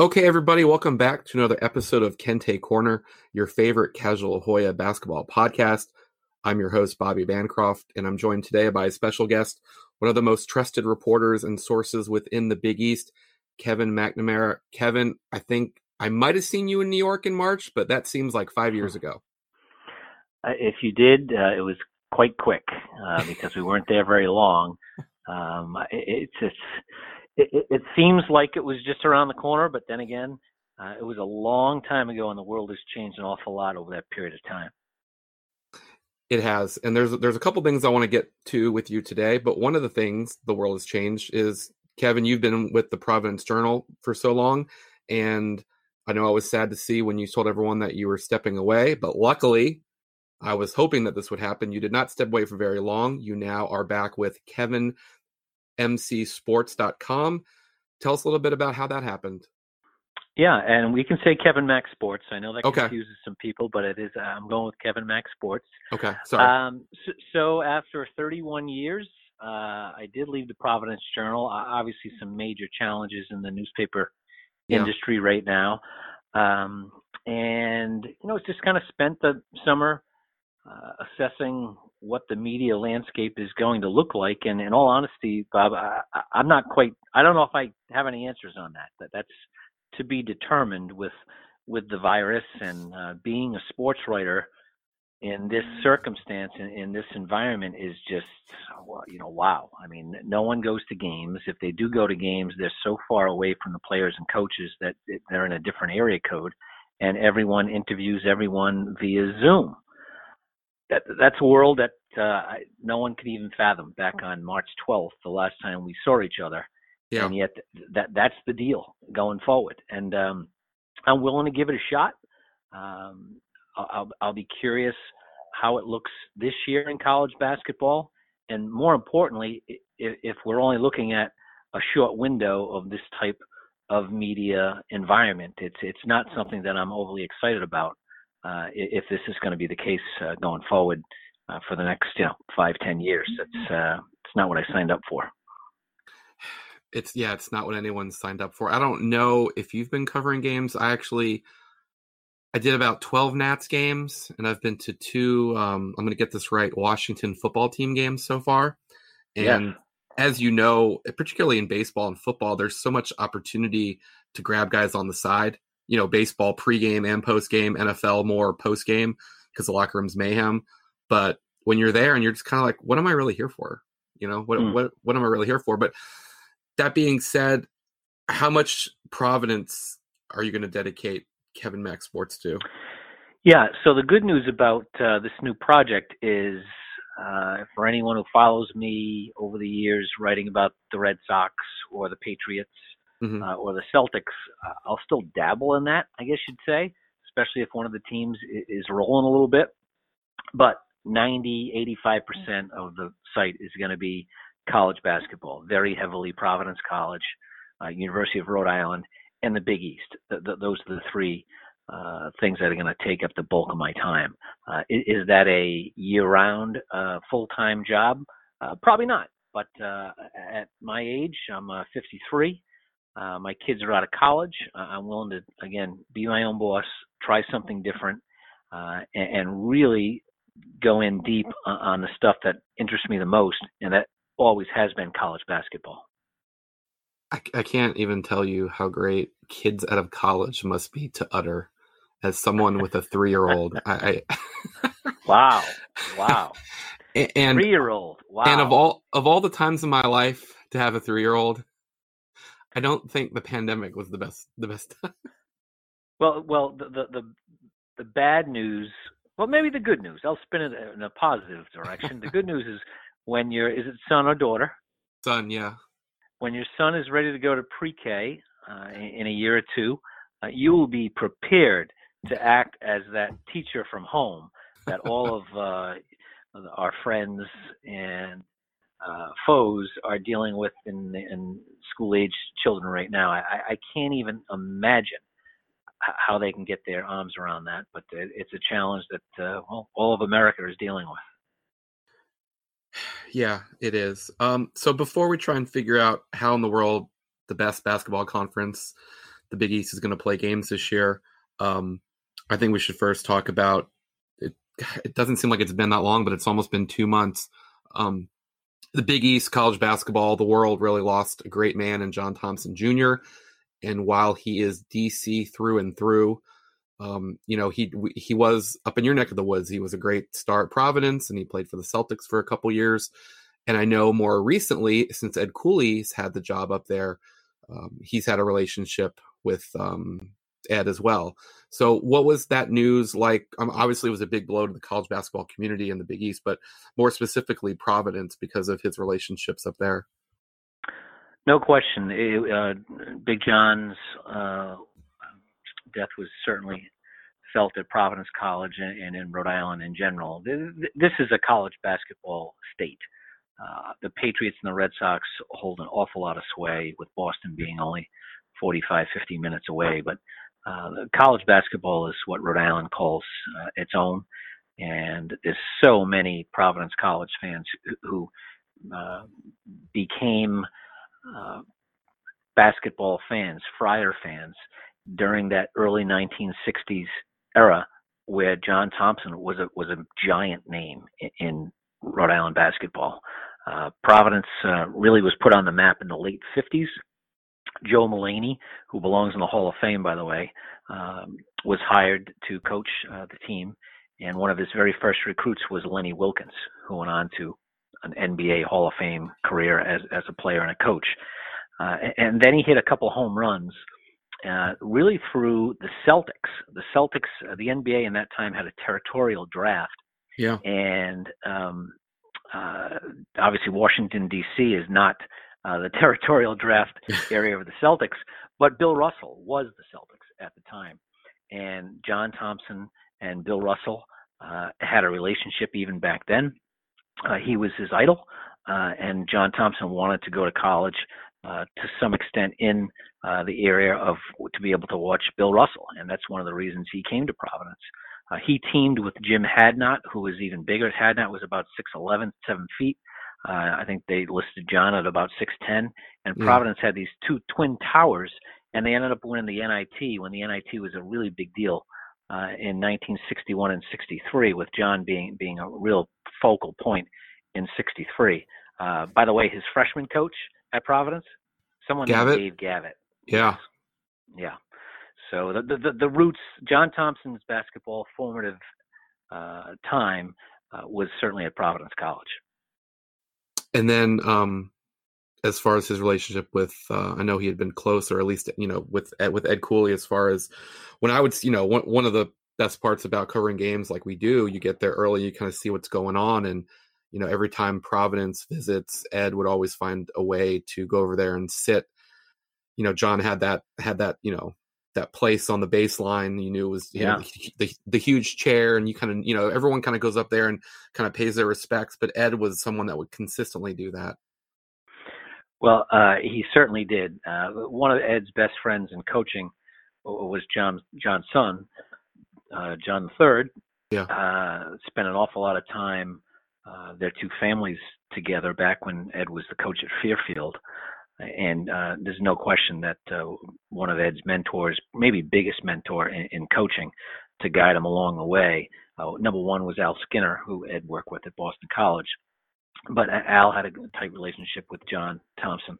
Okay, everybody, welcome back to another episode of Kente Corner, your favorite casual Hoya basketball podcast. I'm your host, Bobby Bancroft, and I'm joined today by a special guest, one of the most trusted reporters and sources within the Big East, Kevin McNamara. Kevin, I think I might have seen you in New York in March, but that seems like five years ago. Uh, if you did, uh, it was quite quick uh, because we weren't there very long. Um, it, it's it, it, seems like it was just around the corner, but then again, uh, it was a long time ago, and the world has changed an awful lot over that period of time. It has, and there's there's a couple things I want to get to with you today. But one of the things the world has changed is Kevin. You've been with the Providence Journal for so long, and I know I was sad to see when you told everyone that you were stepping away. But luckily, I was hoping that this would happen. You did not step away for very long. You now are back with Kevin mcsports.com. Tell us a little bit about how that happened. Yeah, and we can say Kevin Mac Sports. I know that okay. confuses some people, but it is. Uh, I'm going with Kevin Mac Sports. Okay, sorry. Um, so, so, after 31 years, uh, I did leave the Providence Journal. Uh, obviously, some major challenges in the newspaper yeah. industry right now, um, and you know, it's just kind of spent the summer uh, assessing what the media landscape is going to look like. And in all honesty, Bob, I, am not quite. I don't know if I have any answers on that. That that's to be determined with with the virus and uh, being a sports writer in this circumstance in, in this environment is just you know wow i mean no one goes to games if they do go to games they're so far away from the players and coaches that they're in a different area code and everyone interviews everyone via zoom that that's a world that uh, no one could even fathom back on March 12th, the last time we saw each other. Yeah. And yet that that's the deal going forward. And um, I'm willing to give it a shot. Um, I'll, I'll be curious how it looks this year in college basketball, and more importantly, if, if we're only looking at a short window of this type of media environment, it's it's not something that I'm overly excited about uh, if this is going to be the case uh, going forward uh, for the next you know five ten years. It's uh, it's not what I signed up for. It's yeah, it's not what anyone signed up for. I don't know if you've been covering games. I actually I did about 12 Nats games and I've been to two um, I'm going to get this right Washington football team games so far. And yeah. as you know, particularly in baseball and football, there's so much opportunity to grab guys on the side you know, baseball pregame and postgame, NFL more postgame because the locker room's mayhem. But when you're there and you're just kind of like, what am I really here for? You know, what mm. what what am I really here for? But that being said, how much Providence are you going to dedicate Kevin Mac Sports to? Yeah. So the good news about uh, this new project is, uh, for anyone who follows me over the years, writing about the Red Sox or the Patriots mm-hmm. uh, or the Celtics, uh, I'll still dabble in that, I guess you'd say, especially if one of the teams is rolling a little bit. But 90, 85% of the site is going to be college basketball, very heavily Providence College, uh, University of Rhode Island, and the Big East. The, the, those are the three uh, things that are going to take up the bulk of my time. Uh, is, is, that a year-round, uh, full-time job? Uh, probably not. But uh, at my age, I'm 53. Uh, my kids are out of college. Uh, I'm willing to again be my own boss, try something different, uh, and, and, really go in deep on the stuff that interests me the most, and that always has been college basketball. I, I can't even tell you how great kids out of college must be to utter. As someone with a three-year-old, I, I wow, wow, and three-year-old, wow, and of all of all the times in my life to have a three-year-old, I don't think the pandemic was the best the best time. Well, well, the, the the the bad news. Well, maybe the good news. I'll spin it in a positive direction. the good news is when your is it son or daughter? Son, yeah. When your son is ready to go to pre-K uh, in, in a year or two, uh, you will be prepared to act as that teacher from home that all of uh, our friends and uh, foes are dealing with in, in school age children right now. I, I can't even imagine how they can get their arms around that, but it's a challenge that uh, well, all of America is dealing with. Yeah, it is. Um, so before we try and figure out how in the world the best basketball conference the Big East is going to play games this year. Um, I think we should first talk about it. It doesn't seem like it's been that long, but it's almost been two months. Um, the Big East college basketball, the world really lost a great man in John Thompson Jr. And while he is DC through and through, um, you know he he was up in your neck of the woods. He was a great star at Providence, and he played for the Celtics for a couple years. And I know more recently, since Ed Cooley's had the job up there, um, he's had a relationship with um, Ed as well. So, what was that news like? Um, obviously, it was a big blow to the college basketball community in the Big East, but more specifically, Providence because of his relationships up there. No question. It, uh, big John's uh, death was certainly felt at Providence College and, and, in Rhode Island in general. This is a college basketball state. Uh, the Patriots and the Red Sox hold an awful lot of sway, with Boston being only 45, 50 minutes away. But uh, college basketball is what Rhode Island calls uh, its own, and there's so many Providence College fans who, uh, became uh, basketball fans, Friar fans, during that early 1960s era, where John Thompson was a was a giant name in, in Rhode Island basketball. Uh, Providence uh, really was put on the map in the late 50s Joe Mullaney, who belongs in the Hall of Fame, by the way, um, was hired to coach uh, the team. And one of his very first recruits was Lenny Wilkens, who went on to an NBA Hall of Fame career as, as a player and a coach. Uh, and then he hit a couple home runs, uh, really through the Celtics. The Celtics, uh, the NBA in that time had a territorial draft. Yeah. And um, uh, obviously, Washington, D.C. is not uh, the territorial draft area of the Celtics. But Bill Russell was the Celtics at the time, and John Thompson and Bill Russell uh, had a relationship even back then. Uh, he was his idol, uh, and John Thompson wanted to go to college uh, to some extent in uh, the area of to be able to watch Bill Russell, and that's one of the reasons he came to Providence. Uh, he teamed with Jim Hadnot, who was even bigger. Hadnot was about 6'11", 7 feet. Uh, I think they listed John at about 6'10, and Providence had these two twin towers, and they ended up winning the NIT when the NIT was a really big deal uh, in 1961 and 63, with John being being a real focal point in 63. Uh, by the way, his freshman coach at Providence, someone Gavitt? named Dave Gavitt. Yeah. Yeah. So the the, the roots, John Thompson's basketball formative uh, time uh, was certainly at Providence College and then um as far as his relationship with uh, I know he had been close or at least you know with with Ed Cooley as far as when I would you know one one of the best parts about covering games like we do you get there early you kind of see what's going on and you know every time Providence visits Ed would always find a way to go over there and sit. You know John had that had that you know that place on the baseline. You knew it was yeah. Know, the, the, the huge chair, and you kind of you know everyone kind of goes up there and kind of pays their respects. But Ed was someone that would consistently do that. Well, uh, he certainly did. Uh, one of Ed's best friends in coaching was John John's son, uh, John the Third. Yeah, uh, spent an awful lot of time. Uh, their two families together back when Ed was the coach at Fairfield and uh, there's no question that uh, one of Ed's mentors, maybe biggest mentor in, in coaching, to guide him along the way. Uh, number one was Al Skinner, who Ed worked with at Boston College, but Al had a tight relationship with John Thompson,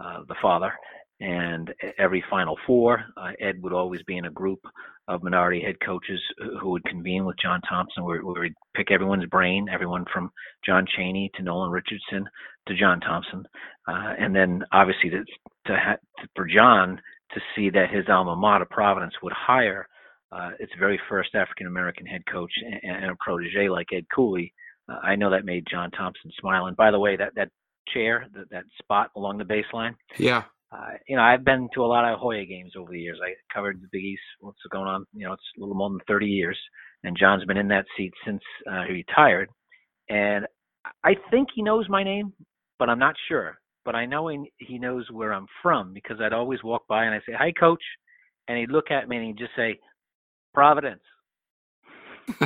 uh, the father, and every Final Four, uh, Ed would always be in a group of minority head coaches who would convene with John Thompson, where, where we'd pick everyone's brain, everyone from John Cheney to Nolan Richardson to John Thompson, uh, and then obviously to, to, ha- for John to see that his alma mater, Providence, would hire uh, its very first African American head coach and, and, a protege like Ed Cooley. Uh, I know that made John Thompson smile. And by the way, that that chair, that, that spot along the baseline, yeah, uh, you know, I've been to a lot of Hoya games over the years. I covered the Big East. What's going on? You know, it's a little more than 30 years, and John's been in that seat since uh, he retired. And I think he knows my name, but I'm not sure. But I know he, he knows where I'm from because I'd always walk by and I say, "Hi, Coach," and he'd look at me and he'd just say, "Providence."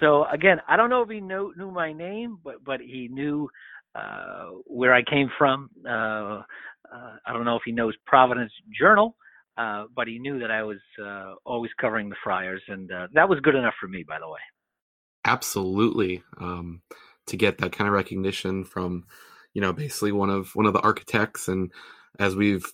so again, I don't know if he knew knew my name, but but he knew uh, where I came from, uh, uh, I don't know if he knows Providence Journal, uh, but he knew that I was always covering the Friars, and that was good enough for me, by the way. Absolutely, um, to get that kind of recognition from, you know, basically one of one of the architects, and as we've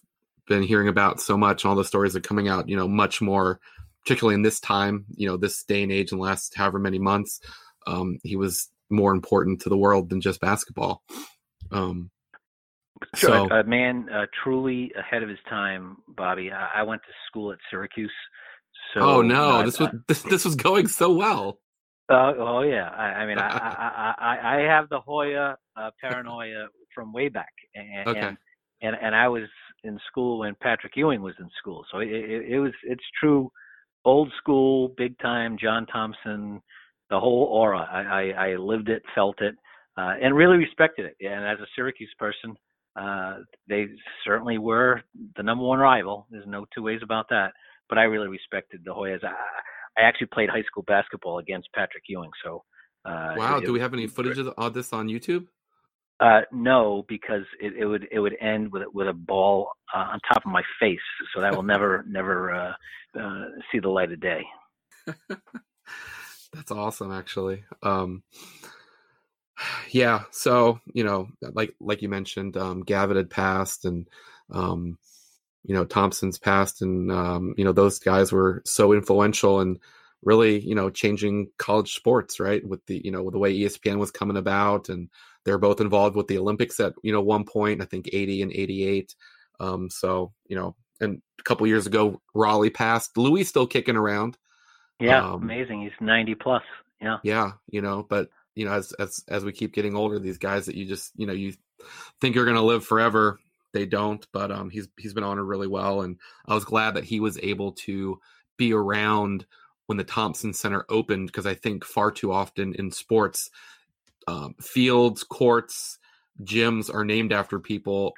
been hearing about so much, all the stories are coming out, you know, much more, particularly in this time, you know, this day and age, in the last however many months, um, he was more important to the world than just basketball. Um, so, a, a man uh, truly ahead of his time, Bobby. I, I, went to school at Syracuse. So, oh no, uh, this was this, this was going so well. Uh, oh yeah, I, I mean, I, I, I, I have the Hoya uh, paranoia from way back, and, okay. and and and I was in school when Patrick Ewing was in school, so it, it, it was it's true, old school, big time, John Thompson, the whole aura. I, I, I lived it, felt it, uh, and really respected it. And as a Syracuse person, uh, they certainly were the number one rival. There's no two ways about that. But I really respected the Hoyas. I, I actually played high school basketball against Patrick Ewing. So uh, wow, it, do we have any footage of this on YouTube? Uh, no, because it, it, would it would end with with a ball uh, on top of my face, so that will never never uh, uh, see the light of day. That's awesome, actually. Um, yeah, so you know, like like you mentioned, um, Gavitt had passed, and um, you know Thompson's passed, and um, you know those guys were so influential and really you know changing college sports, right? With the you know with the way ESPN was coming about, and they're both involved with the Olympics at you know one point, I think eighty and eighty eight. Um, so you know, and a couple years ago, Rollie passed. Lou's still kicking around. Yeah, um, amazing. He's 90 plus. Yeah. Yeah, you know, but you know, as as as we keep getting older, these guys that you just, you know, you think you're going to live forever, they don't, but um he's he's been honored really well and I was glad that he was able to be around when the Thompson Center opened because I think far too often in sports um, fields, courts, gyms are named after people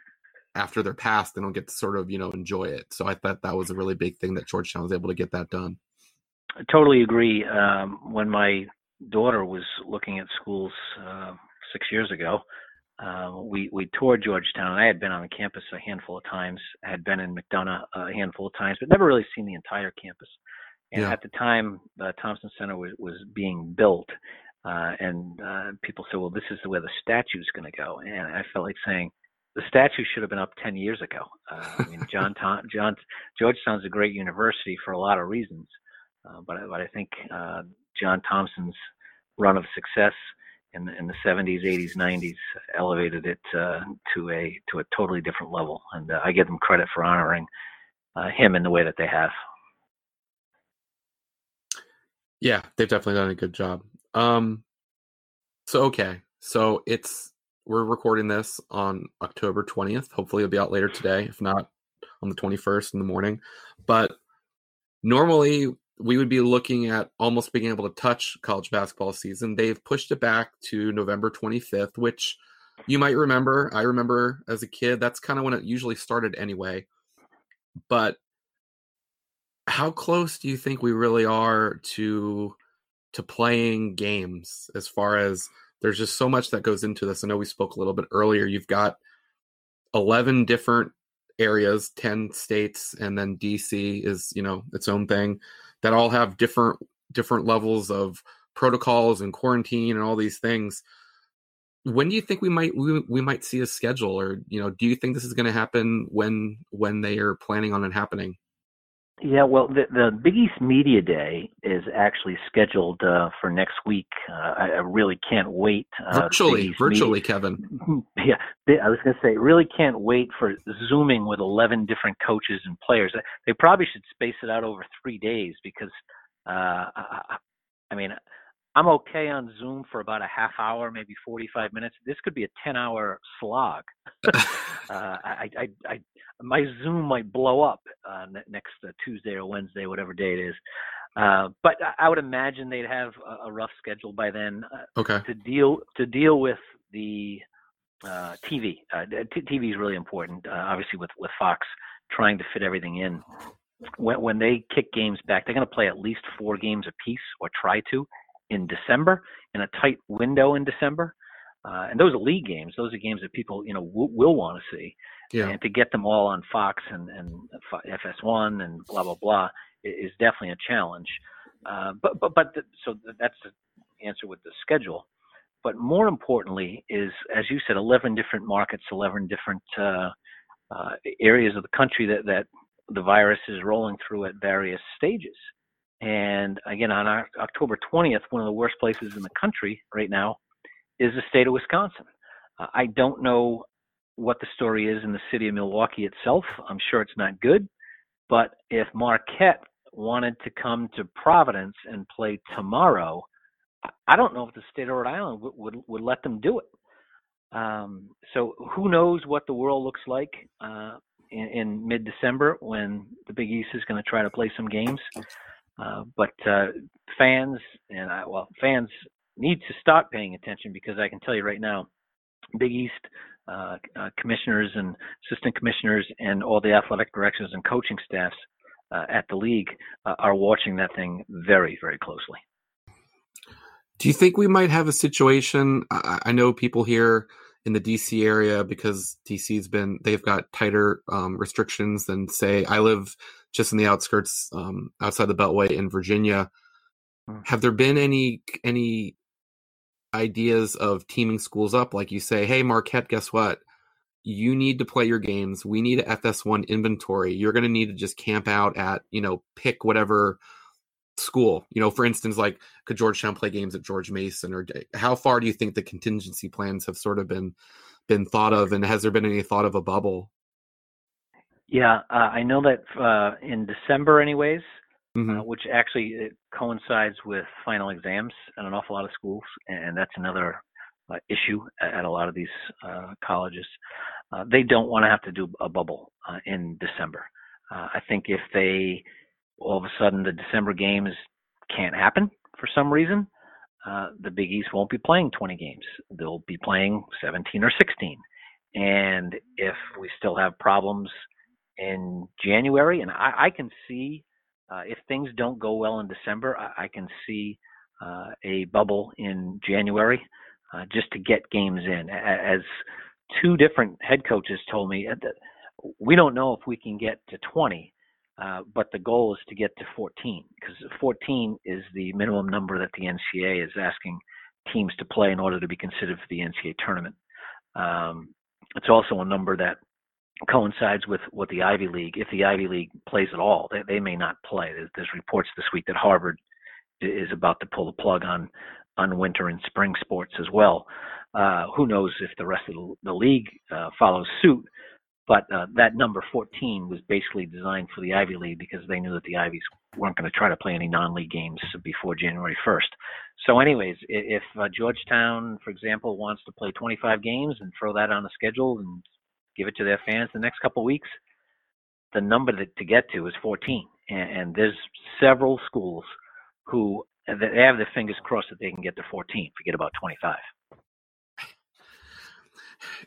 after they're passed. They don't get to sort of, you know, enjoy it. So I thought that was a really big thing that Georgetown was able to get that done. I totally agree. Um, when my daughter was looking at schools uh, six years ago, uh, we we toured Georgetown. And I had been on the campus a handful of times. I had been in McDonough a handful of times, but never really seen the entire campus. And yeah. at the time, the Thompson Center was was being built, uh, and uh, people said, "Well, this is where the statue is going to go." And I felt like saying, "The statue should have been up ten years ago." Uh, I mean, John Tom, John Georgetown's a great university for a lot of reasons, uh, but but I think uh, John Thompson's run of success in the, in the 70s, 80s, 90s elevated it uh, to a to a totally different level, and uh, I give them credit for honoring uh, him in the way that they have. Yeah, they've definitely done a good job. Um, so okay, so it's we're recording this on October 20th. Hopefully, it'll be out later today. If not, on the 21st in the morning. But normally we would be looking at almost being able to touch college basketball season. They've pushed it back to November 25th, which you might remember. I remember as a kid, that's kind of when it usually started anyway. But how close do you think we really are to to playing games as far as there's just so much that goes into this. I know we spoke a little bit earlier. You've got 11 different areas, 10 states and then DC is, you know, its own thing that all have different different levels of protocols and quarantine and all these things. When do you think we might we, we might see a schedule or you know do you think this is going to happen when when they are planning on it happening yeah, well, the, the Big East Media Day is actually scheduled uh, for next week. Uh, I, I, really can't wait. Uh, virtually, virtually, Media. Kevin. Yeah, I was going to say, really can't wait for Zooming with 11 different coaches and players. They probably should space it out over three days because, uh, I, I mean, I'm okay on Zoom for about a half hour, maybe 45 minutes. This could be a 10 hour slog. uh, I, I, I, my Zoom might blow up uh, next uh, Tuesday or Wednesday, whatever day it is. Uh, but I would imagine they'd have a, a rough schedule by then. Uh, okay. To deal to deal with the uh, TV. T- TV is really important. obviously, with with Fox trying to fit everything in. When, when they kick games back, they're going to play at least four games apiece, or try to in December in a tight window in December. Uh, and those are league games. Those are games that people, you know, w- will want to see. Yeah. And to get them all on Fox and, and FS1 and blah blah blah is definitely a challenge. Uh, but but but the, so that's the answer with the schedule. But more importantly is, as you said, 11 different markets, 11 different uh, uh, areas of the country that that the virus is rolling through at various stages. And again, on October 20th, one of the worst places in the country right now is the state of Wisconsin. Uh, I don't know what the story is in the city of Milwaukee itself. I'm sure it's not good. But if Marquette wanted to come to Providence and play tomorrow, I don't know if the state of Rhode Island would would, would let them do it. Um, so who knows what the world looks like uh, in, in mid-December when the Big East is going to try to play some games. Uh, but uh, fans and I, well, fans need to start paying attention because I can tell you right now, Big East uh, uh, commissioners and assistant commissioners and all the athletic directors and coaching staffs uh, at the league uh, are watching that thing very, very closely. Do you think we might have a situation? I, I know people here in the DC area because DC's been they've got tighter um, restrictions than say I live just in the outskirts um, outside the Beltway in Virginia. Hmm. Have there been any any ideas of teaming schools up? Like you say, hey Marquette, guess what? You need to play your games. We need a FS1 inventory. You're going to need to just camp out at you know pick whatever school. You know, for instance, like could Georgetown play games at George Mason, or how far do you think the contingency plans have sort of been been thought of, and has there been any thought of a bubble? Yeah, uh, I know that uh, in December, anyways, mm-hmm. uh, which actually coincides with final exams at an awful lot of schools, and that's another uh, issue at a lot of these uh, colleges. Uh, they don't want to have to do a bubble in December. I think if they all of a sudden the December games can't happen for some reason, uh, the Big East won't be playing 20 games. They'll be playing 17 or 16. And if we still have problems in January, and I, I can see uh, if things don't go well in December, I, I can see uh, a bubble in January uh, just to get games in. As two different head coaches told me, uh, we don't know if we can get to 20 uh, but the goal is to get to 14 because 14 is the minimum number that the NCAA is asking teams to play in order to be considered for the NCAA tournament. Um, it's also a number that coincides with what the Ivy League, if the Ivy League plays at all, they, they may not play. There's, there's, reports this week that Harvard is about to pull the plug on on winter and spring sports as well. Uh, who knows if the rest of the, league uh, follows suit? But uh, that number 14 was basically designed for the Ivy League because they knew that the Ivies weren't going to try to play any non-league games before January 1st. So, anyways, if uh, Georgetown, for example, wants to play 25 games and throw that on the schedule and give it to their fans the next couple of weeks, the number that, to get to is 14. And, and there's several schools who they have their fingers crossed that they can get to 14. Forget about 25.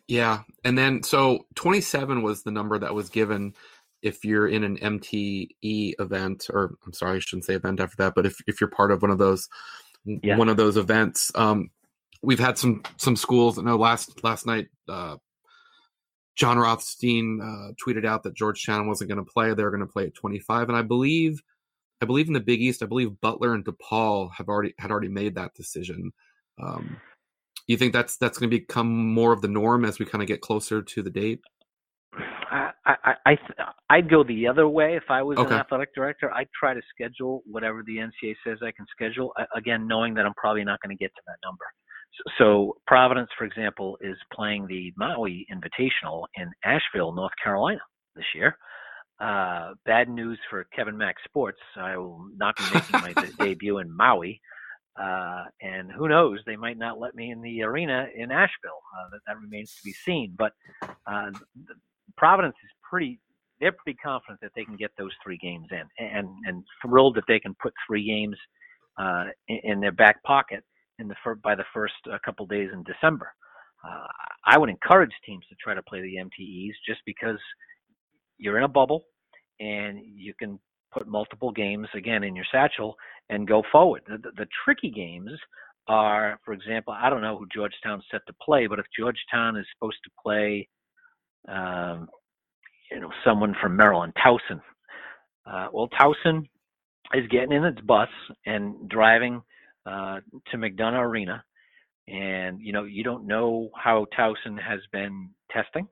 Yeah. And then so 27 was the number that was given if you're in an MTE event or I'm sorry, I shouldn't say event after that, but if, if you're part of one of those yeah. one of those events, um, we've had some some schools. I know last last night uh, Jon Rothstein uh, tweeted out that Georgetown wasn't going to play. They're going to play at 25, and I believe, I believe in the Big East, I believe Butler and DePaul have already had already made that decision. Um, you think that's that's going to become more of the norm as we kind of get closer to the date? I I, I I'd go the other way if I was okay. an athletic director. I'd try to schedule whatever the NCAA says I can schedule. Again, knowing that I'm probably not going to get to that number. So, Providence, for example, is playing the Maui Invitational in Asheville, North Carolina this year. Uh, bad news for Kevin Mac Sports. I will not be making my debut in Maui. Uh, and who knows, they might not let me in the arena in Asheville. Uh, that, that remains to be seen. But uh, Providence is pretty, they're pretty confident that they can get those three games in and, and thrilled that they can put three games uh, in, in, their back pocket in the fir- by the first uh, couple days in December. Uh, I would encourage teams to try to play the MTEs just because you're in a bubble and you can put multiple games again in your satchel and go forward. The, the, the tricky games are, for example, I don't know who Georgetown's set to play, but if Georgetown is supposed to play um, you know, someone from Maryland, Towson. Uh, well, Towson is getting in its bus and driving uh, to McDonough Arena, and you know, you don't know how Towson has been testing.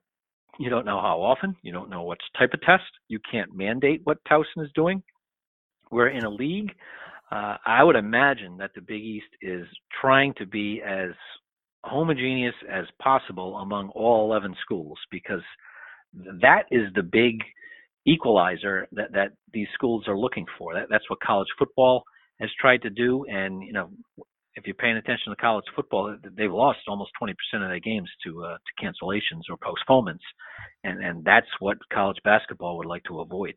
You don't know how often. You don't know what type of test. You can't mandate what Towson is doing. We're in a league. Uh, I would imagine that the Big East is trying to be as homogeneous as possible among all 11 schools because that is the big equalizer that, that these schools are looking for. That, that's what college football has tried to do. And, you know, if you're paying attention to college football, they've lost almost 20% of their games to, uh, to cancellations or postponements. And, and that's what college basketball would like to avoid.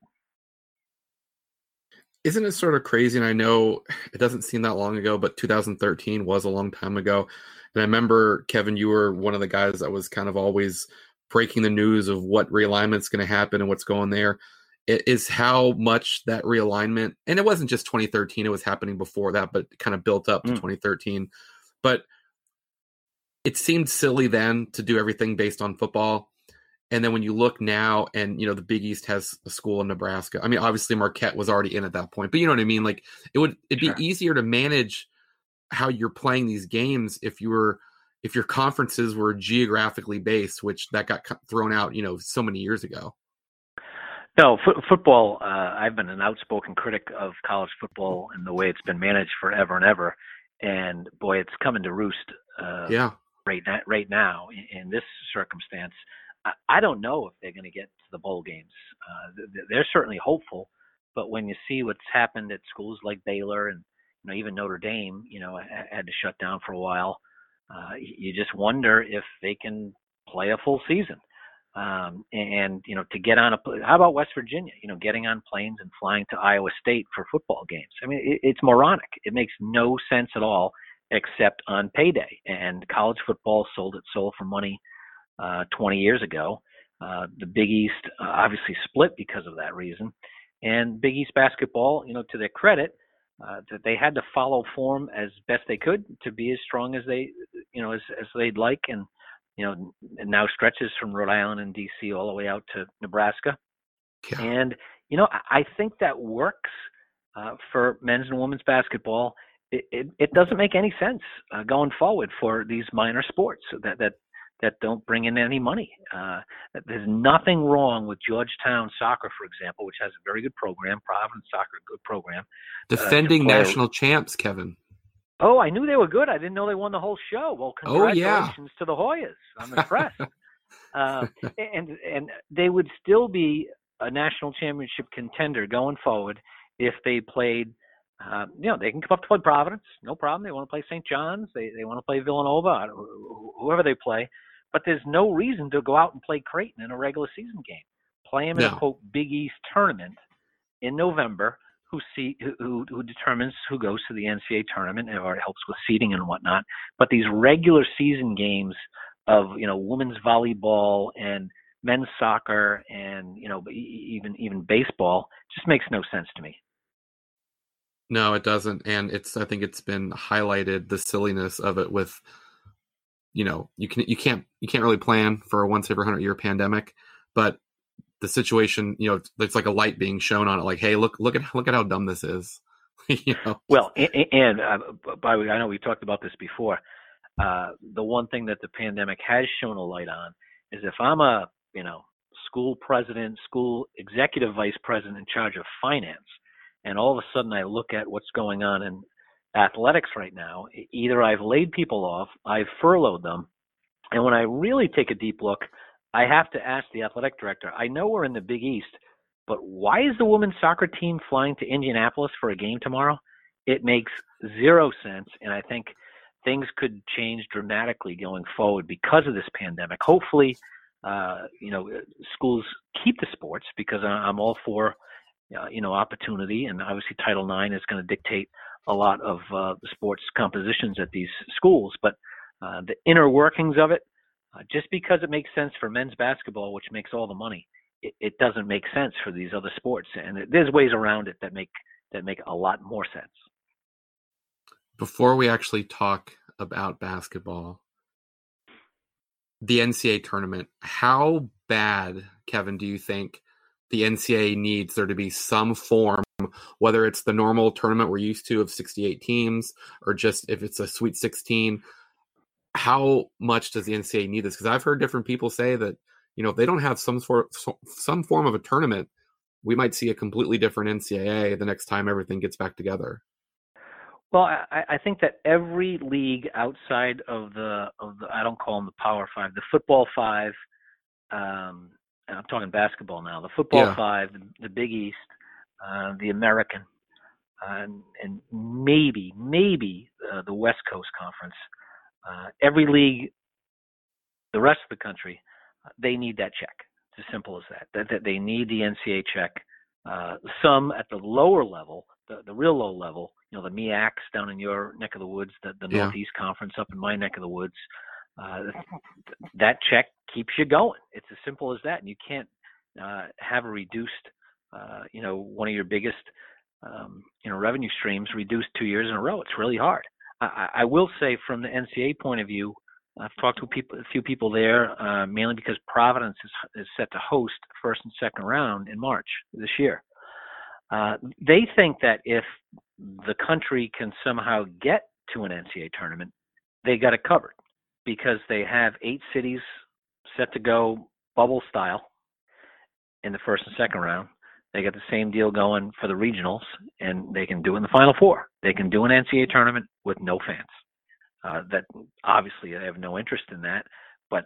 Isn't it sort of crazy? And I know it doesn't seem that long ago, but 2013 was a long time ago. And I remember, Kevin, you were one of the guys that was kind of always breaking the news of what realignment's going to happen and what's going there. Is how much that realignment, and it wasn't just 2013, it was happening before that, but kind of built up to mm. 2013. But it seemed silly then to do everything based on football. And then when you look now, and you know the Big East has a school in Nebraska. I mean, obviously Marquette was already in at that point, but you know what I mean. Like it would it'd sure. be easier to manage how you're playing these games if you were if your conferences were geographically based, which that got thrown out, you know, so many years ago. No, f- football. Uh, I've been an outspoken critic of college football and the way it's been managed forever and ever. And boy, it's coming to roost. Uh, yeah. Right now, right now, in, in this circumstance, I, I, don't know if they're going to get to the bowl games. Uh, they're certainly hopeful, but when you see what's happened at schools like Baylor and you know even Notre Dame, you know, had to shut down for a while uh, you just wonder if they can play a full season. Um, and you know, to get on a how about West Virginia? You know, getting on planes and flying to Iowa State for football games. I mean, it, it's moronic. It makes no sense at all, except on payday. And college football sold its soul for money uh, 20 years ago. Uh, the Big East uh, obviously split because of that reason. And Big East basketball, you know, to their credit, uh, that they had to follow form as best they could to be as strong as they, you know, as, as they'd like, and you know, now stretches from Rhode Island and D.C. all the way out to Nebraska. Yeah. And you know, I, think that works uh, for men's and women's basketball. It, it, it doesn't make any sense uh, going forward for these minor sports that that that don't bring in any money. Uh, there's nothing wrong with Georgetown soccer, for example, which has a very good program. Providence soccer, good program. Uh, Defending national champs, Kevin. Oh, I knew they were good. I didn't know they won the whole show. Well, congratulations oh, yeah. to the Hoyas. I'm impressed. uh, and and they would still be a national championship contender going forward if they played. Uh, you know, they can come up to play Providence, no problem. They want to play St. John's. They they want to play Villanova, whoever they play. But there's no reason to go out and play Creighton in a regular season game. Play them in no. a quote Big East tournament in November. Who see who who determines who goes to the NCAA tournament or helps with seeding and whatnot. But these regular season games of you know women's volleyball and men's soccer and you know even even baseball just makes no sense to me. No, it doesn't, and it's I think it's been highlighted the silliness of it with you know you can you can't you can't really plan for a once every hundred year pandemic, but the situation you know it's like a light being shown on it like hey look look at look at how dumb this is you know well and, and uh, by the way i know we talked about this before uh, the one thing that the pandemic has shown a light on is if i'm a you know school president school executive vice president in charge of finance and all of a sudden i look at what's going on in athletics right now. Either I've laid people off, I've furloughed them, and when I really take a deep look, I have to ask the athletic director. I know we're in the Big East, but why is the women's soccer team flying to Indianapolis for a game tomorrow? It makes zero sense, and I think things could change dramatically going forward because of this pandemic. Hopefully, uh, you know, schools keep the sports because I'm all for, uh, you know, opportunity, and obviously Title IX is going to dictate a lot of uh, the sports compositions at these schools, but uh, the inner workings of it, uh, just because it makes sense for men's basketball, which makes all the money, it, it doesn't make sense for these other sports, and there's ways around it that make that make a lot more sense. Before we actually talk about basketball, the NCAA tournament, how bad, Kevin, do you think the NCAA needs there to be some form, whether it's the normal tournament we're used to of 68 teams or just if it's a Sweet 16? How much does the NCAA need this? Because I've heard different people say that you know if they don't have some sort some form of a tournament, we might see a completely different NCAA the next time everything gets back together. Well, I, I think that every league outside of the of the I don't call them the Power Five, the Football Five, um, and I'm talking basketball now. The Football yeah. Five, the, the, Big East, uh, the American, uh, and, and maybe maybe uh, the West Coast Conference. Uh, every league, the rest of the country, they need that check. It's as simple as that. That, that they need the NCAA check. Uh, some at the lower level, the, the real low level, you know, the MEACs down in your neck of the woods, the, the yeah. Northeast Conference up in my neck of the woods, uh, that check keeps you going. It's as simple as that. And you can't uh, have a reduced, uh, you know, one of your biggest, um, you know, revenue streams reduced two years in a row. It's really hard. I, I will say, from the NCAA point of view, I've talked to people, a few people there, uh, mainly because Providence is, is set to host first and second round in March this year. Uh, they think that if the country can somehow get to an NCAA tournament, they got it covered because they have eight cities set to go bubble style in the first and second round. They got the same deal going for the regionals, and they can do it in the Final Four. They can do an NCAA tournament with no fans. Uh, that obviously they have no interest in that, but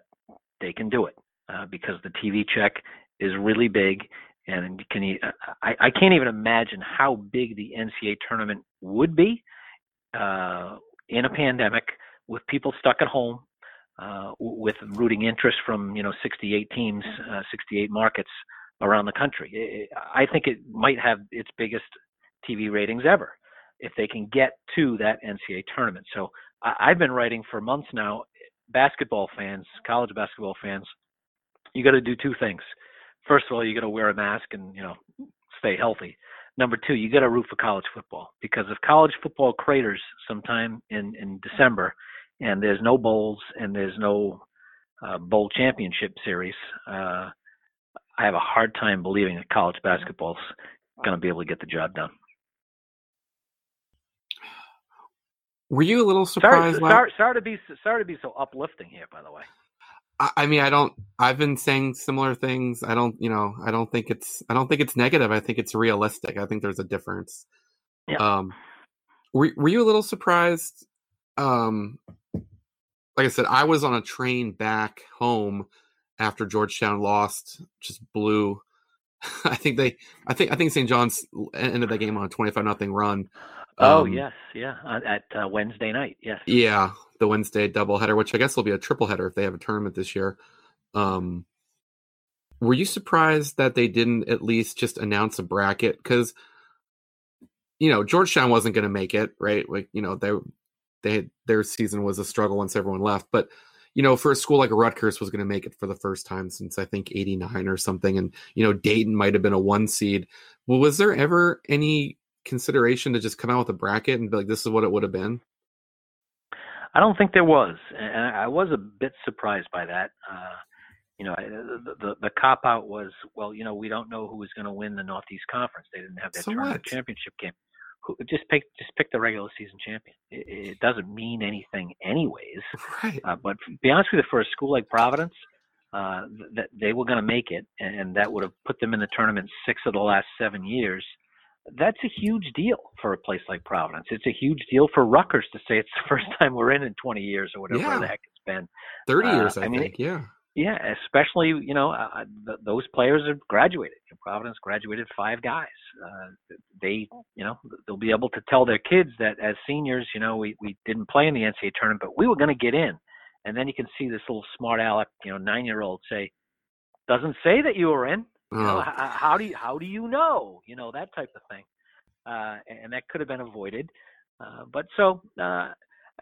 they can do it uh, because the TV check is really big and can you, I, I can't even imagine how big the NCAA tournament would be uh, in a pandemic with people stuck at home, uh, with rooting interest from you know 68 teams, uh, 68 markets around the country. I think it might have its biggest TV ratings ever if they can get to that NCAA tournament. So I, I've been writing for months now. Basketball fans, college basketball fans, you got to do two things first of all, you got to wear a mask and you know stay healthy. Number two, you got to root for college football because if college football craters sometime in in December, and there's no bowls and there's no uh, bowl championship series, uh, I have a hard time believing that college basketball's going to be able to get the job done. Were you a little surprised? Sorry, sorry, sorry to be sorry to be so uplifting here, by the way. I mean, I don't. I've been saying similar things. I don't. You know, I don't think it's. I don't think it's negative. I think it's realistic. I think there's a difference. Yeah. Um, were Were you a little surprised? Um, like I said, I was on a train back home after Georgetown lost. Just blew. I think they. I think. I think St. John's ended that game on a twenty-five nothing run. Oh um, yes, yeah, at uh, Wednesday night. Yes. Yeah, the Wednesday doubleheader, which I guess will be a triple header if they have a tournament this year. Um, were you surprised that they didn't at least just announce a bracket? Because you know Georgetown wasn't going to make it, right? Like you know they they their season was a struggle once everyone left, but you know, for a school like Rutgers was going to make it for the first time since I think 89 or something. And, you know, Dayton might have been a one seed. Well, was there ever any consideration to just come out with a bracket and be like, this is what it would have been? I don't think there was, and I was a bit surprised by that. Uh, you know, the, the, the cop out was, well, you know, we don't know who was going to win the Northeast Conference. They didn't have that so tournament championship game. Just pick just pick the regular season champion. It, it doesn't mean anything, anyways. Right. Uh, but be honest with you, for a school like Providence, uh, that they were going to make it, and that would have put them in the tournament six of the last seven years that's a huge deal for a place like Providence. It's a huge deal for Rutgers to say it's the first time we're in in 20 years or whatever yeah. the heck it's been. 30 uh, years, I, I mean, think. Yeah. Yeah, especially you know uh, uh, th- those players have graduated. Providence graduated five guys. Uh, they you know they'll be able to tell their kids that as seniors, you know, we we didn't play in the NCAA tournament, but we were going to get in. And then you can see this little smart aleck, you know, nine year old say, "Doesn't say that you were in." You know, oh. how, do you how do you know? You know that type of thing, uh, and that could have been avoided. Uh, but so, uh,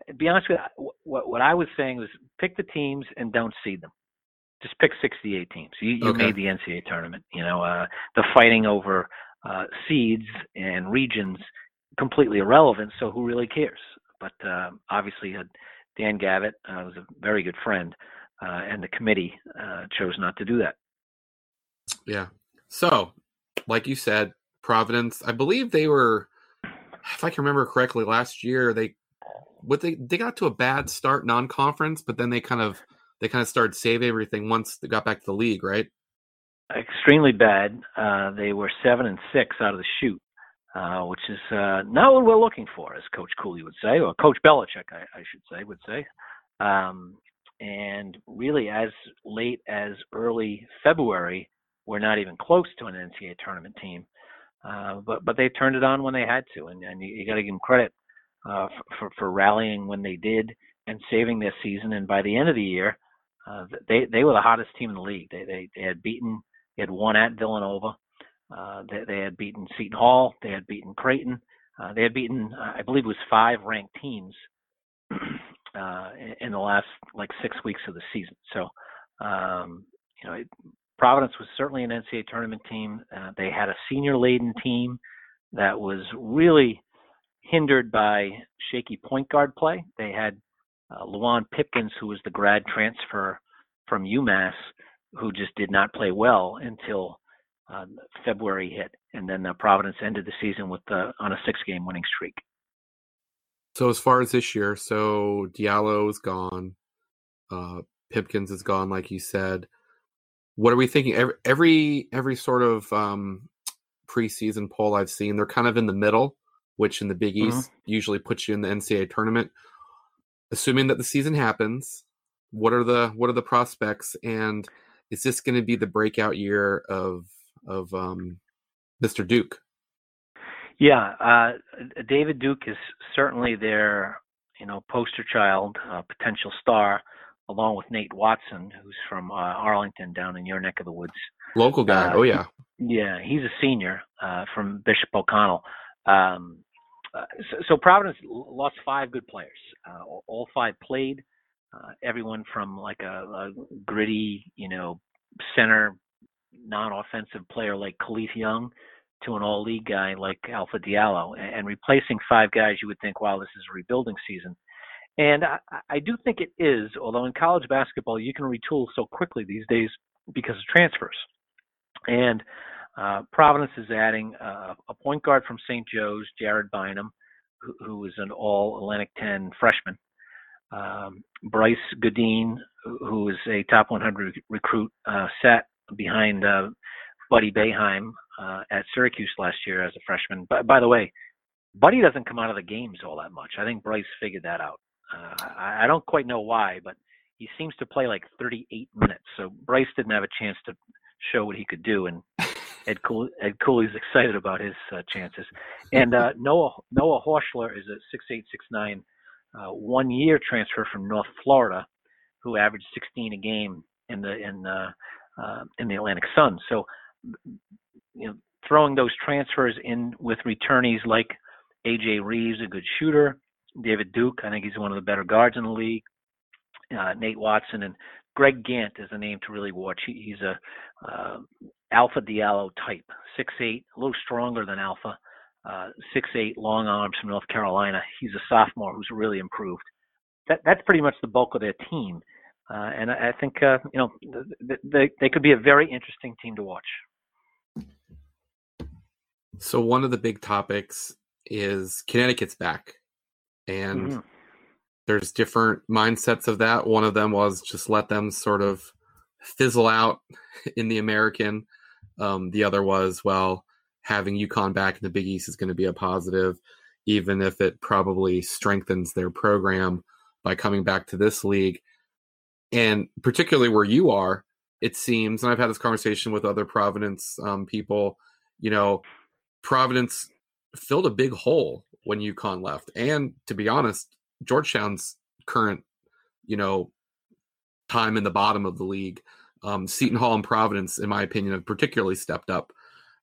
to be honest with you, what what I was saying was pick the teams and don't seed them. Just pick 68 teams. You, you okay. made the NCAA tournament. You know, uh, the fighting over uh, seeds and regions completely irrelevant. So who really cares? But uh, obviously, Dan Gavitt uh, was a very good friend, uh, and the committee uh, chose not to do that. Yeah. So, like you said, Providence, I believe they were, if I can remember correctly, last year they what they they got to a bad start non-conference, but then they kind of they kind of started saving everything once they got back to the league, right? Extremely bad. Uh, they were seven and six out of the chute, uh, which is uh, not what we're looking for, as Coach Cooley would say, or Coach Belichick, I, I should say, would say. Um, and really, as late as early February, we're not even close to an NCAA tournament team. Uh, but but they turned it on when they had to, and, and you, you got to give them credit uh, for, for rallying when they did and saving their season. And by the end of the year, uh, they they were the hottest team in the league. They they, they had beaten, they had won at Villanova. Uh, they, they had beaten Seton Hall. They had beaten Creighton. Uh, they had beaten, I believe, it was five ranked teams uh, in the last like six weeks of the season. So, um, you know, it, Providence was certainly an NCAA tournament team. Uh, they had a senior laden team that was really hindered by shaky point guard play. They had uh, Pipkins, who was the grad transfer from UMass, who just did not play well until uh, February hit, and then uh, Providence ended the season with uh, on a six-game winning streak. So as far as this year, so Diallo is gone, uh, Pipkins is gone, like you said. What are we thinking? Every every, every sort of um, preseason poll I've seen, they're kind of in the middle which in the Big East mm-hmm. usually puts you in the NCAA tournament. Assuming that the season happens, what are the what are the prospects, and is this going to be the breakout year of of um, Mr. Duke? Yeah, uh, David Duke is certainly their you know poster child, uh, potential star, along with Nate Watson, who's from uh, Arlington down in your neck of the woods. Local guy. Uh, oh yeah. Yeah, he's a senior uh, from Bishop O'Connell. Um, so, so, Providence lost five good players. Uh, all five played. Uh, everyone from like a, a, gritty, you know, center, non-offensive player like Kalif Young to an all-league guy like Alpha Diallo, and, and, replacing five guys, you would think, wow, this is a rebuilding season. And I, I do think it is, although in college basketball you can retool so quickly these days because of transfers. And uh, Providence is adding uh, a point guard from St. Joe's, Jared Bynum, who, who is an all Atlantic 10 freshman. Um, Bryce Goodine, who is a top 100 recruit, uh, sat behind uh, Buddy Boeheim uh, at Syracuse last year as a freshman. But by the way, Buddy doesn't come out of the games all that much. I think Bryce figured that out. Uh, I, I don't quite know why, but he seems to play like 38 minutes. So Bryce didn't have a chance to show what he could do, and Ed, Cooley, Ed Cooley's excited about his uh, chances. And uh, Noah Noah Horchler is a six eight six nine uh, one year transfer from North Florida, who averaged 16 a game in the in the uh, in the Atlantic Sun. So, you know, throwing those transfers in with returnees like AJ Reeves, a good shooter, David Duke, I think he's one of the better guards in the league. Uh, Nate Watson and Greg Gantt is a name to really watch. He, he's a uh, Alpha Diallo type, six eight, a little stronger than Alpha, uh, six eight, long arms from North Carolina. He's a sophomore who's really improved. That that's pretty much the bulk of their team, uh, and I, I think uh, you know they they could be a very interesting team to watch. So one of the big topics is Connecticut's back, and mm-hmm. There's different mindsets of that. One of them was just let them sort of fizzle out in the American. Um, the other was, well, having UConn back in the Big East is going to be a positive, even if it probably strengthens their program by coming back to this league. And particularly where you are, it seems, and I've had this conversation with other Providence um, people, you know, Providence filled a big hole when UConn left. And to be honest, Georgetown's current, you know, time in the bottom of the league um, Seton Hall and Providence, in my opinion, have particularly stepped up.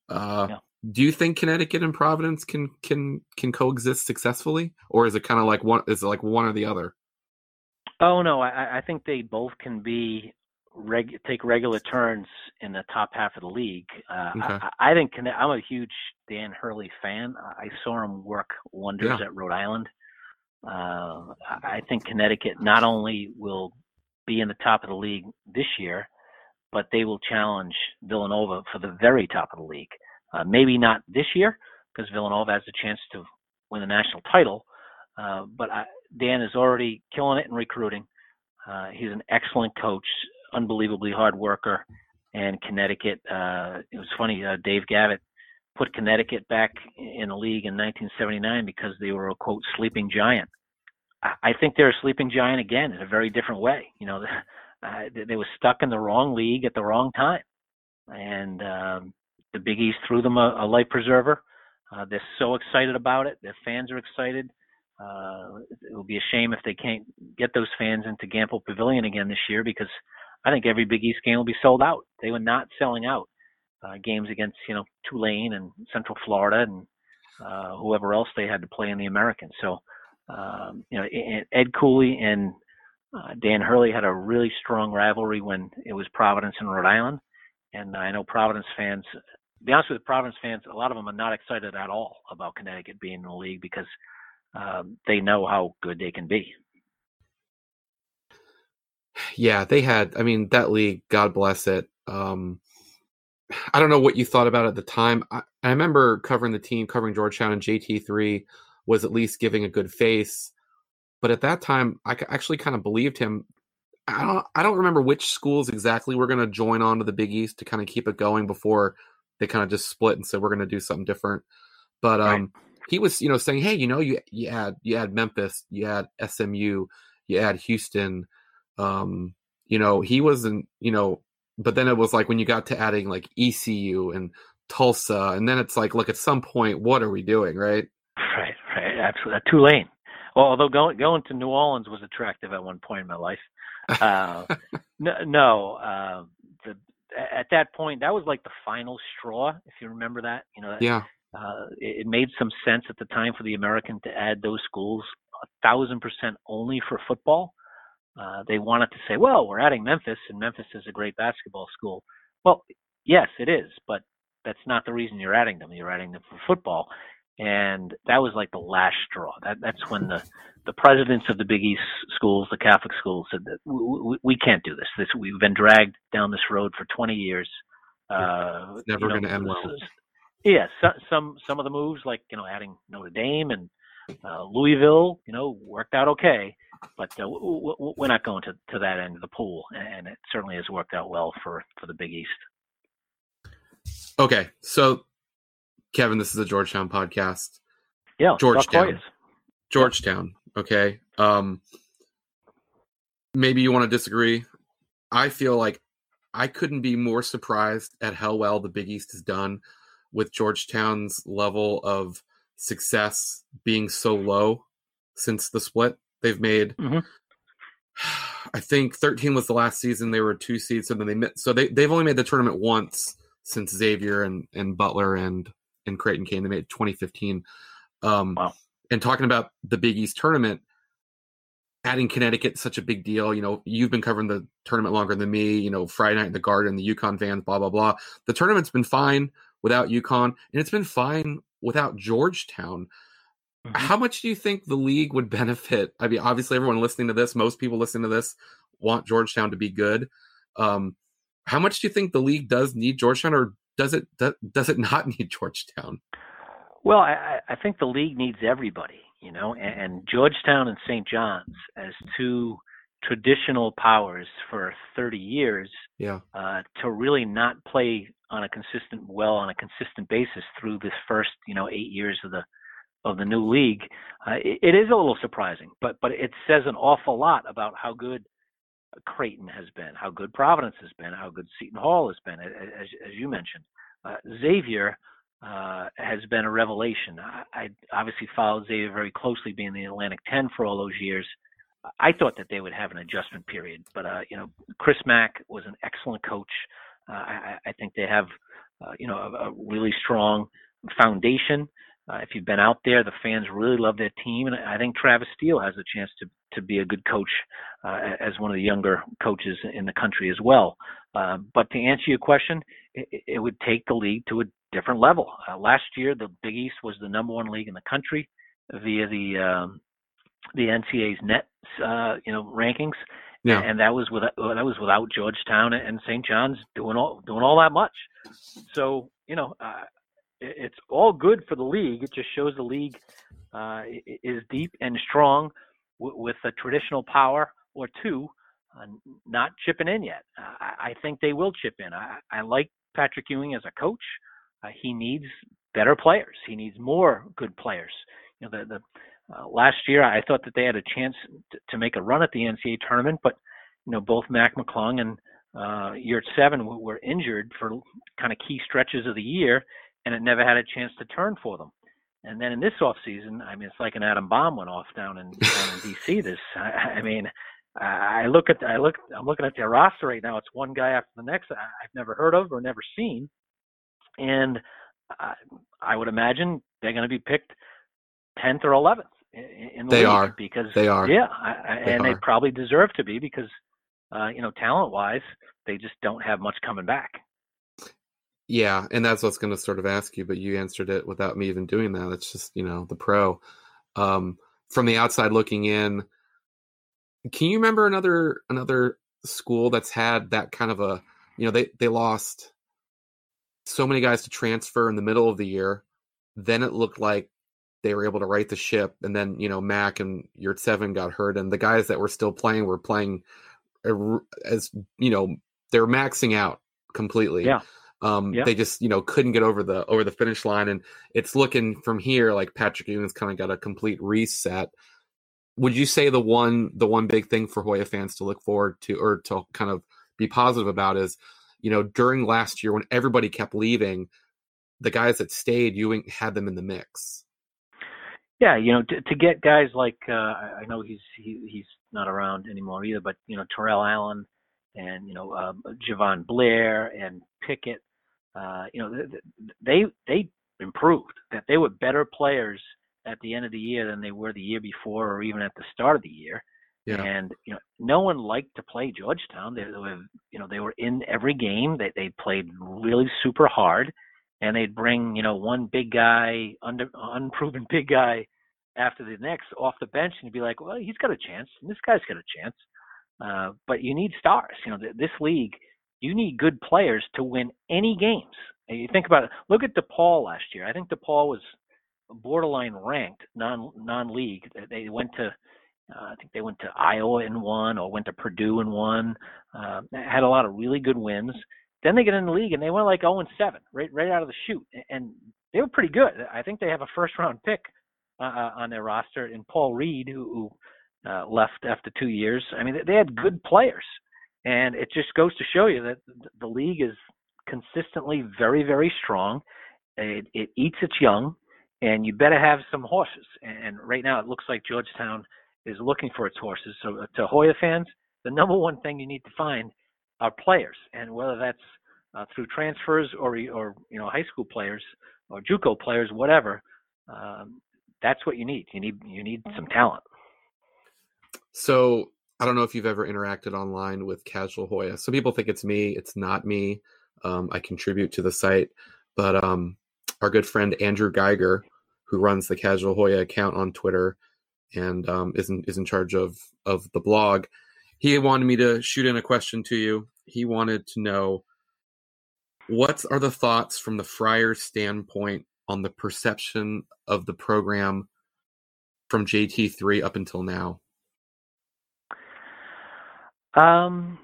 Uh, yeah. Do you think Connecticut and Providence can can can coexist successfully, or is it kind of like one? Is it like one or the other? Oh no, I, I think they both can be reg, take regular turns in the top half of the league. Uh, okay. I, I, think I'm a huge Dan Hurley fan. I saw him work wonders yeah. at Rhode Island. Uh, I think Connecticut not only will be in the top of the league this year, but they will challenge Villanova for the very top of the league. Uh, maybe not this year because Villanova has a chance to win the national title, uh, but I, Dan is already killing it in recruiting. Uh, he's an excellent coach, unbelievably hard worker, and Connecticut. Uh, it was funny. Uh, Dave Gavitt put Connecticut back in the league in 1979 because they were a quote sleeping giant. I think they're a sleeping giant again in a very different way. You know, uh, they were stuck in the wrong league at the wrong time, and um, the Big East threw them a, a life preserver. Uh, they're so excited about it. Their fans are excited. Uh, it will be a shame if they can't get those fans into Gampel Pavilion again this year because I think every Big East game will be sold out. They were not selling out uh, games against you know Tulane and Central Florida and uh, whoever else they had to play in the American. So um, you know Ed Cooley and uh, Dan Hurley had a really strong rivalry when it was Providence and Rhode Island, and I know Providence fans. To be honest with Providence fans, a lot of them are not excited at all about Connecticut being in the league because um, they know how good they can be. Yeah, they had. I mean, that league. God bless it. Um, I don't know what you thought about it at the time. I, I remember covering the team, covering Georgetown, and JT three was at least giving a good face. But at that time, I actually kind of believed him. I don't. I don't remember which schools exactly were going to join on to the Big East to kind of keep it going before they kind of just split and said we're going to do something different. But um, right. he was, you know, saying, hey, you know, you you add you add Memphis, you add SMU, you add Houston. Um, you know, he wasn't, you know, but then it was like when you got to adding like ECU and Tulsa, and then it's like, look, at some point, what are we doing, right? Right, right, absolutely. Uh, Tulane. Well, although going going to New Orleans was attractive at one point in my life. Uh, no, no uh, the, at that point, that was like the final straw, if you remember that. You know, yeah. Uh, it, it made some sense at the time for the American to add those schools a thousand percent only for football uh, they wanted to say, well, we're adding Memphis, and Memphis is a great basketball school. Well, yes, it is, but that's not the reason you're adding them. You're adding them for football, and that was like the last straw. That that's when the the presidents of the Big East schools, the Catholic schools, said that we, we can't do this. This we've been dragged down this road for 20 years. Uh, it's never you know, going to end well. Yeah, so, some some of the moves, like you know, adding Notre Dame and uh, Louisville, you know, worked out okay, but uh, w- w- we're not going to, to that end of the pool, and it certainly has worked out well for, for the Big East. Okay, so Kevin, this is a Georgetown podcast. Yeah, Georgetown. Georgetown. Okay. Um, maybe you want to disagree. I feel like I couldn't be more surprised at how well the Big East has done with Georgetown's level of success being so low since the split. They've made, mm-hmm. I think, 13 was the last season. They were two seeds, and then they met. So they they've only made the tournament once since Xavier and and Butler and and Creighton came. They made 2015. Um, wow. And talking about the Big East tournament, adding Connecticut such a big deal. You know, you've been covering the tournament longer than me. You know, Friday night in the Garden, the UConn fans, blah blah blah. The tournament's been fine without UConn, and it's been fine without Georgetown. Mm-hmm. How much do you think the league would benefit? I mean, obviously, everyone listening to this, most people listening to this, want Georgetown to be good. Um, how much do you think the league does need Georgetown, or does it does it not need Georgetown? Well, I, I think the league needs everybody, you know, and, and Georgetown and St. John's as two traditional powers for 30 years yeah. uh, to really not play on a consistent well on a consistent basis through this first you know eight years of the of the new league uh, it, it is a little surprising but but it says an awful lot about how good Creighton has been how good Providence has been how good Seton Hall has been as, as you mentioned. Uh, Xavier uh, has been a revelation. I, I obviously followed Xavier very closely being the Atlantic 10 for all those years. I thought that they would have an adjustment period, but uh, you know, Chris Mack was an excellent coach. Uh, I, I think they have, uh, you know, a, a really strong foundation. Uh, if you've been out there, the fans really love their team, and I think Travis Steele has a chance to to be a good coach uh, as one of the younger coaches in the country as well. Uh, but to answer your question, it, it would take the league to a different level. Uh, last year, the Big East was the number one league in the country via the um, the NCAA's net you know rankings, Yeah. And, that was without that was without Georgetown and St. John's doing all doing all that much. So you know, uh, it, it's all good for the league. It just shows the league uh, is deep and strong w- with a traditional power or two, uh, not chipping in yet. I, I think they will chip in. I, I like Patrick Ewing as a coach. Uh, he needs better players. He needs more good players. You know, the, the uh, last year I thought that they had a chance to, to make a run at the NCAA tournament, but you know both Mac McClung and uh, Yurt Seven were injured for kind of key stretches of the year, and it never had a chance to turn for them. And then in this off season, I mean, it's like an atom bomb went off down in, down in DC. This, I, I mean, I look at I look I'm looking at their roster right now. It's one guy after the next I've never heard of or never seen, and I, I would imagine they're going to be picked tenth or eleventh in the they are because they are yeah, I, they and are. they probably deserve to be because uh, you know talent wise they just don't have much coming back. Yeah, and that's what's going to sort of ask you, but you answered it without me even doing that. It's just you know the pro. Um, from the outside looking in, can you remember another another school that's had that kind of a you know they they lost so many guys to transfer in the middle of the year. Then it looked like they were able to right the ship, and then you know Mac and Yurtseven got hurt, and the guys that were still playing were playing as you know they're maxing out completely. Yeah. Um, yeah. They just you know couldn't get over the over the finish line, and it's looking from here like Patrick Ewing's kind of got a complete reset. Would you say the one the one big thing for Hoya fans to look forward to or to kind of be positive about is, you know, during last year when everybody kept leaving, the guys that stayed, Ewing had them in the mix. Yeah, you know, to, to get guys like uh, I know he's he, he's not around anymore either, but you know Terrell Allen and you know uh, Jahvon Blair and Pickett, uh, you know they they improved that they were better players at the end of the year than they were the year before or even at the start of the year. Yeah. And you know, no one liked to play Georgetown. They, they were, you know, they were in every game. They they played really super hard, and they'd bring you know one big guy, under unproven big guy, after the next off the bench, and you'd be like, well, he's got a chance, and this guy's got a chance. Uh, but you need stars. You know, th- this league, you need good players to win any games. And you think about it. Look at DePaul last year. I think DePaul was borderline ranked non non league. They went to uh, I think they went to Iowa and won, or went to Purdue and won. Uh, had a lot of really good wins. Then they get in the league and they went like 0 and 7 right right out of the chute, and they were pretty good. I think they have a first round pick uh, uh on their roster, and Paul Reed, who, who uh, left after two years. I mean, they had good players, and it just goes to show you that the league is consistently very very strong. It, it eats its young, and you better have some horses. And right now, it looks like Georgetown is looking for its horses. So uh, to Hoya fans, the number one thing you need to find are players, and whether that's uh, through transfers or or you know high school players or JUCO players, whatever. Um, that's what you need. You need you need some talent. So I don't know if you've ever interacted online with Casual Hoya. Some people think it's me. It's not me. Um, I contribute to the site, but um, our good friend Andrew Geiger, who runs the Casual Hoya account on Twitter, and um, is in, is in charge of of the blog. He wanted me to shoot in a question to you. He wanted to know what are the thoughts from the Friar standpoint on the perception of the program from JT3 up until now? Um,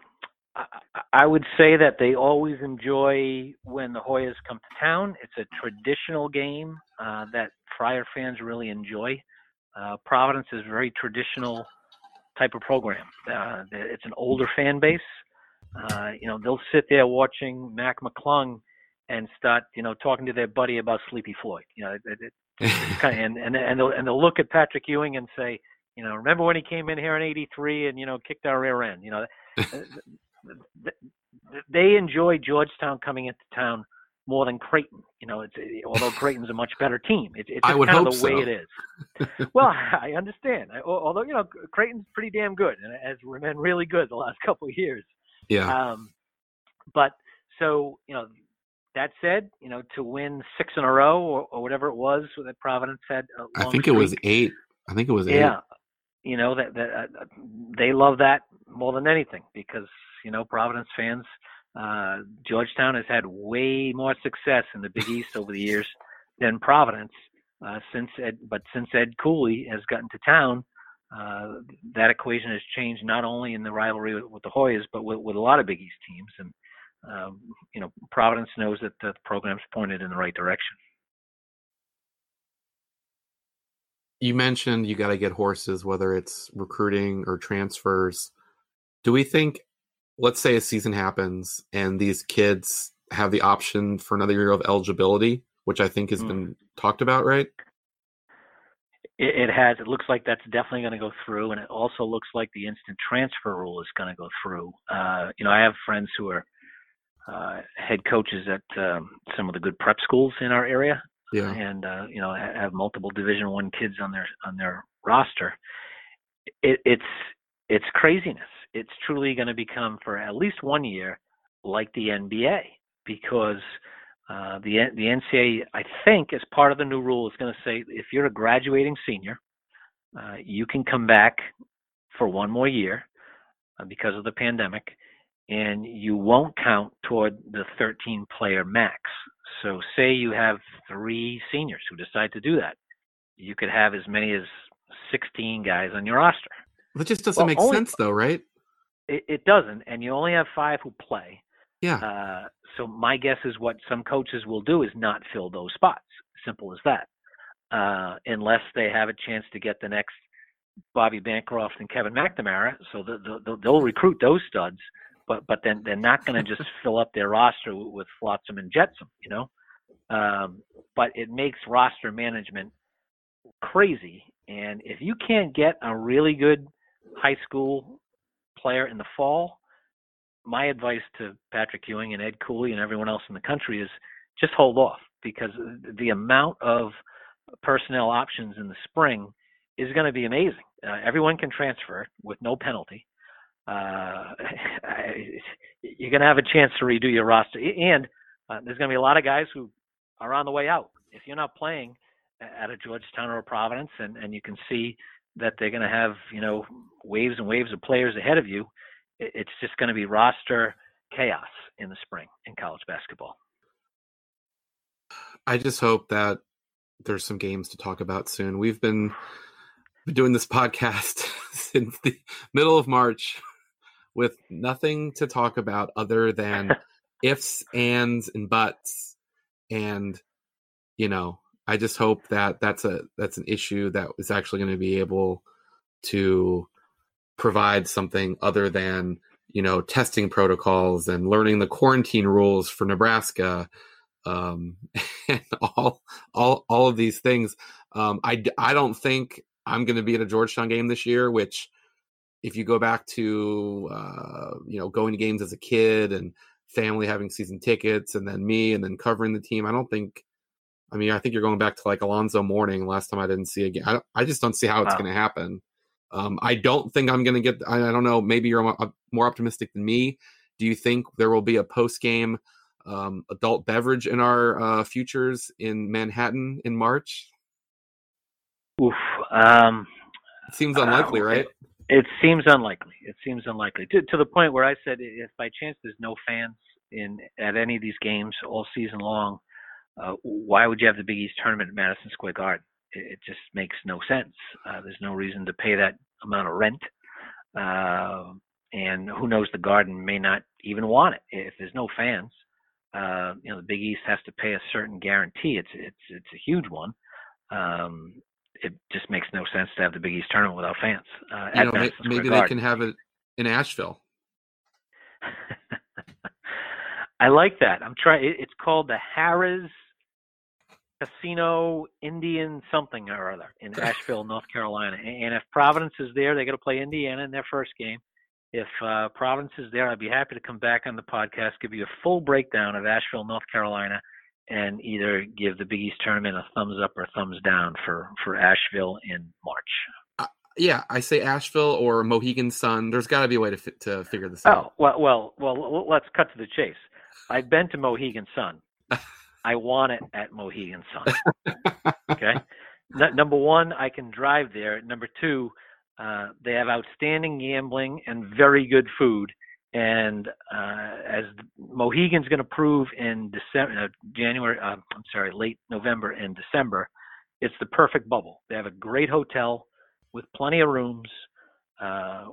I would say that they always enjoy when the Hoyas come to town. It's a traditional game uh, that Friar fans really enjoy. Uh, Providence is very traditional type of program. Uh, it's an older fan base. Uh, you know, they'll sit there watching Mac McClung and start, you know, talking to their buddy about Sleepy Floyd. You know, it, it, kind of, and and and they'll, and they'll look at Patrick Ewing and say, you know, remember when he came in here in '83 and you know kicked our rear end? You know, they enjoy Georgetown coming into town more than Creighton. You know, it's although Creighton's a much better team. It, it's kind of the so. way it is. well, I understand. Although you know, Creighton's pretty damn good and has been really good the last couple of years. Yeah. Um, but so you know, that said, you know, to win six in a row or, or whatever it was that Providence had. I think streak, it was eight. I think it was eight. Yeah. You know that that uh, they love that more than anything because you know Providence fans. Uh, Georgetown has had way more success in the Big East over the years than Providence uh, since Ed, but since Ed Cooley has gotten to town, uh, that equation has changed not only in the rivalry with, with the Hoyas, but with, with, a lot of Big East teams. And um, you know, Providence knows that the program's pointed in the right direction. You mentioned you got to get horses, whether it's recruiting or transfers. Do we think, let's say a season happens and these kids have the option for another year of eligibility, which I think has mm. been talked about, right? It, it, has. It looks like that's definitely going to go through, and it also looks like the instant transfer rule is going to go through. Uh, you know, I have friends who are uh, head coaches at um, some of the good prep schools in our area, yeah. and uh, you know have multiple Division One kids on their on their roster. It, it's it's craziness. It's truly going to become for at least one year like the NBA because uh, the the NCAA, I think, as part of the new rule, is going to say if you're a graduating senior, uh, you can come back for one more year uh, because of the pandemic, and you won't count toward the 13 player max. So, say you have three seniors who decide to do that, you could have as many as 16 guys on your roster. That just doesn't well, make only, sense, though, right? It, it, doesn't, and you only have five who play. Yeah. Uh, so my guess is what some coaches will do is not fill those spots. Simple as that. Uh, unless they have a chance to get the next Bobby Bancroft and Kevin McNamara, so the, the, they'll recruit those studs. But but then they're not going to just fill up their roster with flotsam and jetsam, you know. Um, but it makes roster management crazy. And if you can't get a really good high school player in the fall, my advice to Patrick Ewing and Ed Cooley and everyone else in the country is just hold off because the amount of personnel options in the spring is going to be amazing. Uh, everyone can transfer with no penalty. Uh, you're going to have a chance to redo your roster, and uh, there's going to be a lot of guys who are on the way out. If you're not playing at a Georgetown or a Providence, and, and you can see that they're going to have you know waves and waves of players ahead of you, it's just going to be roster chaos in the spring in college basketball. I just hope that there's some games to talk about soon. We've been doing this podcast since the middle of March with nothing to talk about other than ifs, ands, and buts. And you know, I just hope that that's a that's an issue that is actually going to be able to provide something other than you know testing protocols and learning the quarantine rules for Nebraska um, and all all all of these things. Um, I I don't think I'm going to be at a Georgetown game this year. Which, if you go back to uh, you know going to games as a kid and family having season tickets, and then me and then covering the team, I don't think. I mean, I think you're going back to like Alonzo Mourning. Last time I didn't see a game. I, I just don't see how it's wow. going to happen. Um, I don't think I'm going to get. I, I, don't know. Maybe you're more optimistic than me. Do you think there will be a post game um, adult beverage in our uh, futures in Manhattan in March? Oof. Um, it seems unlikely, uh, right? It, it, seems unlikely. It seems unlikely to, to the point where I said, if by chance there's no fans in at any of these games all season long, uh, why would you have the Big East tournament at Madison Square Garden? it just makes no sense. Uh, there's no reason to pay that amount of rent. Uh, and who knows, the garden may not even want it if there's no fans. Uh, you know, the Big East has to pay a certain guarantee. It's it's it's a huge one. Um, it just makes no sense to have the Big East tournament without fans. Uh, you know, maybe, maybe they can have it in Asheville. I like that. I'm trying. It's called the Harrah's Casino Indian something or other in Asheville, North Carolina. And if Providence is there, they got to play Indiana in their first game. If uh, Providence is there, I'd be happy to come back on the podcast, give you a full breakdown of Asheville, North Carolina, and either give the Big East tournament a thumbs up or thumbs down for for Asheville in March. Uh, yeah, I say Asheville or Mohegan Sun. There's got to be a way to fi- to figure this out. Oh well, well, well. Let's cut to the chase. I've been to Mohegan Sun. I want it at Mohegan Sun. okay. N- number one, I can drive there. Number two, Uh, they have outstanding gambling and very good food. And uh, as Mohegan's going to prove in December, uh, January, uh, I'm sorry, late November and December, it's the perfect bubble. They have a great hotel with plenty of rooms, uh,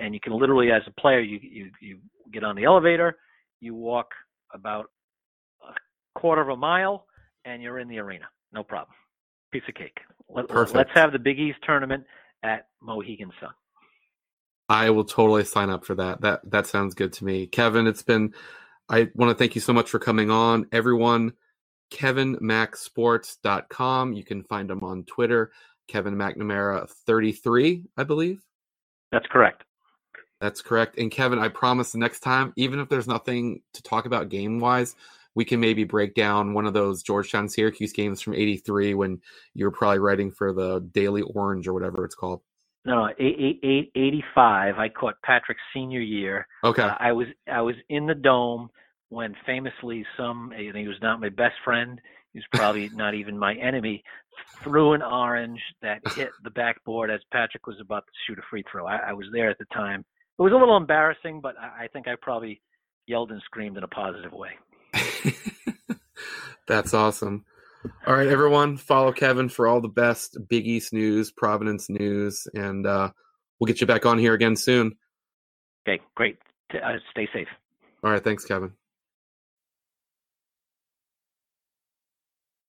and you can literally, as a player, you, you you get on the elevator, you walk about quarter of a mile, and you're in the arena. No problem. Piece of cake. Let, Perfect. Let's have the Big East tournament at Mohegan Sun. I will totally sign up for that. That that sounds good to me. Kevin, it's been I want to thank you so much for coming on. Everyone, kevinmacsports.com. You can find him on Twitter, Kevin McNamara 33, I believe. That's correct. That's correct. And Kevin, I promise the next time, even if there's nothing to talk about game wise, we can maybe break down one of those Georgetown Syracuse games from 83 when you were probably writing for the Daily Orange or whatever it's called. No, no, eight, eight, eight, 85. I caught Patrick's senior year. Okay. Uh, I was I was in the dome when famously some he was not my best friend. He was probably not even my enemy. Threw an orange that hit the backboard as Patrick was about to shoot a free throw. I, I was there at the time. It was a little embarrassing, but I, I think I probably yelled and screamed in a positive way. That's awesome. All right, everyone, follow Kevin for all the best Big East news, Providence news, and uh, we'll get you back on here again soon. Okay, great. Uh, stay safe. All right, thanks, Kevin.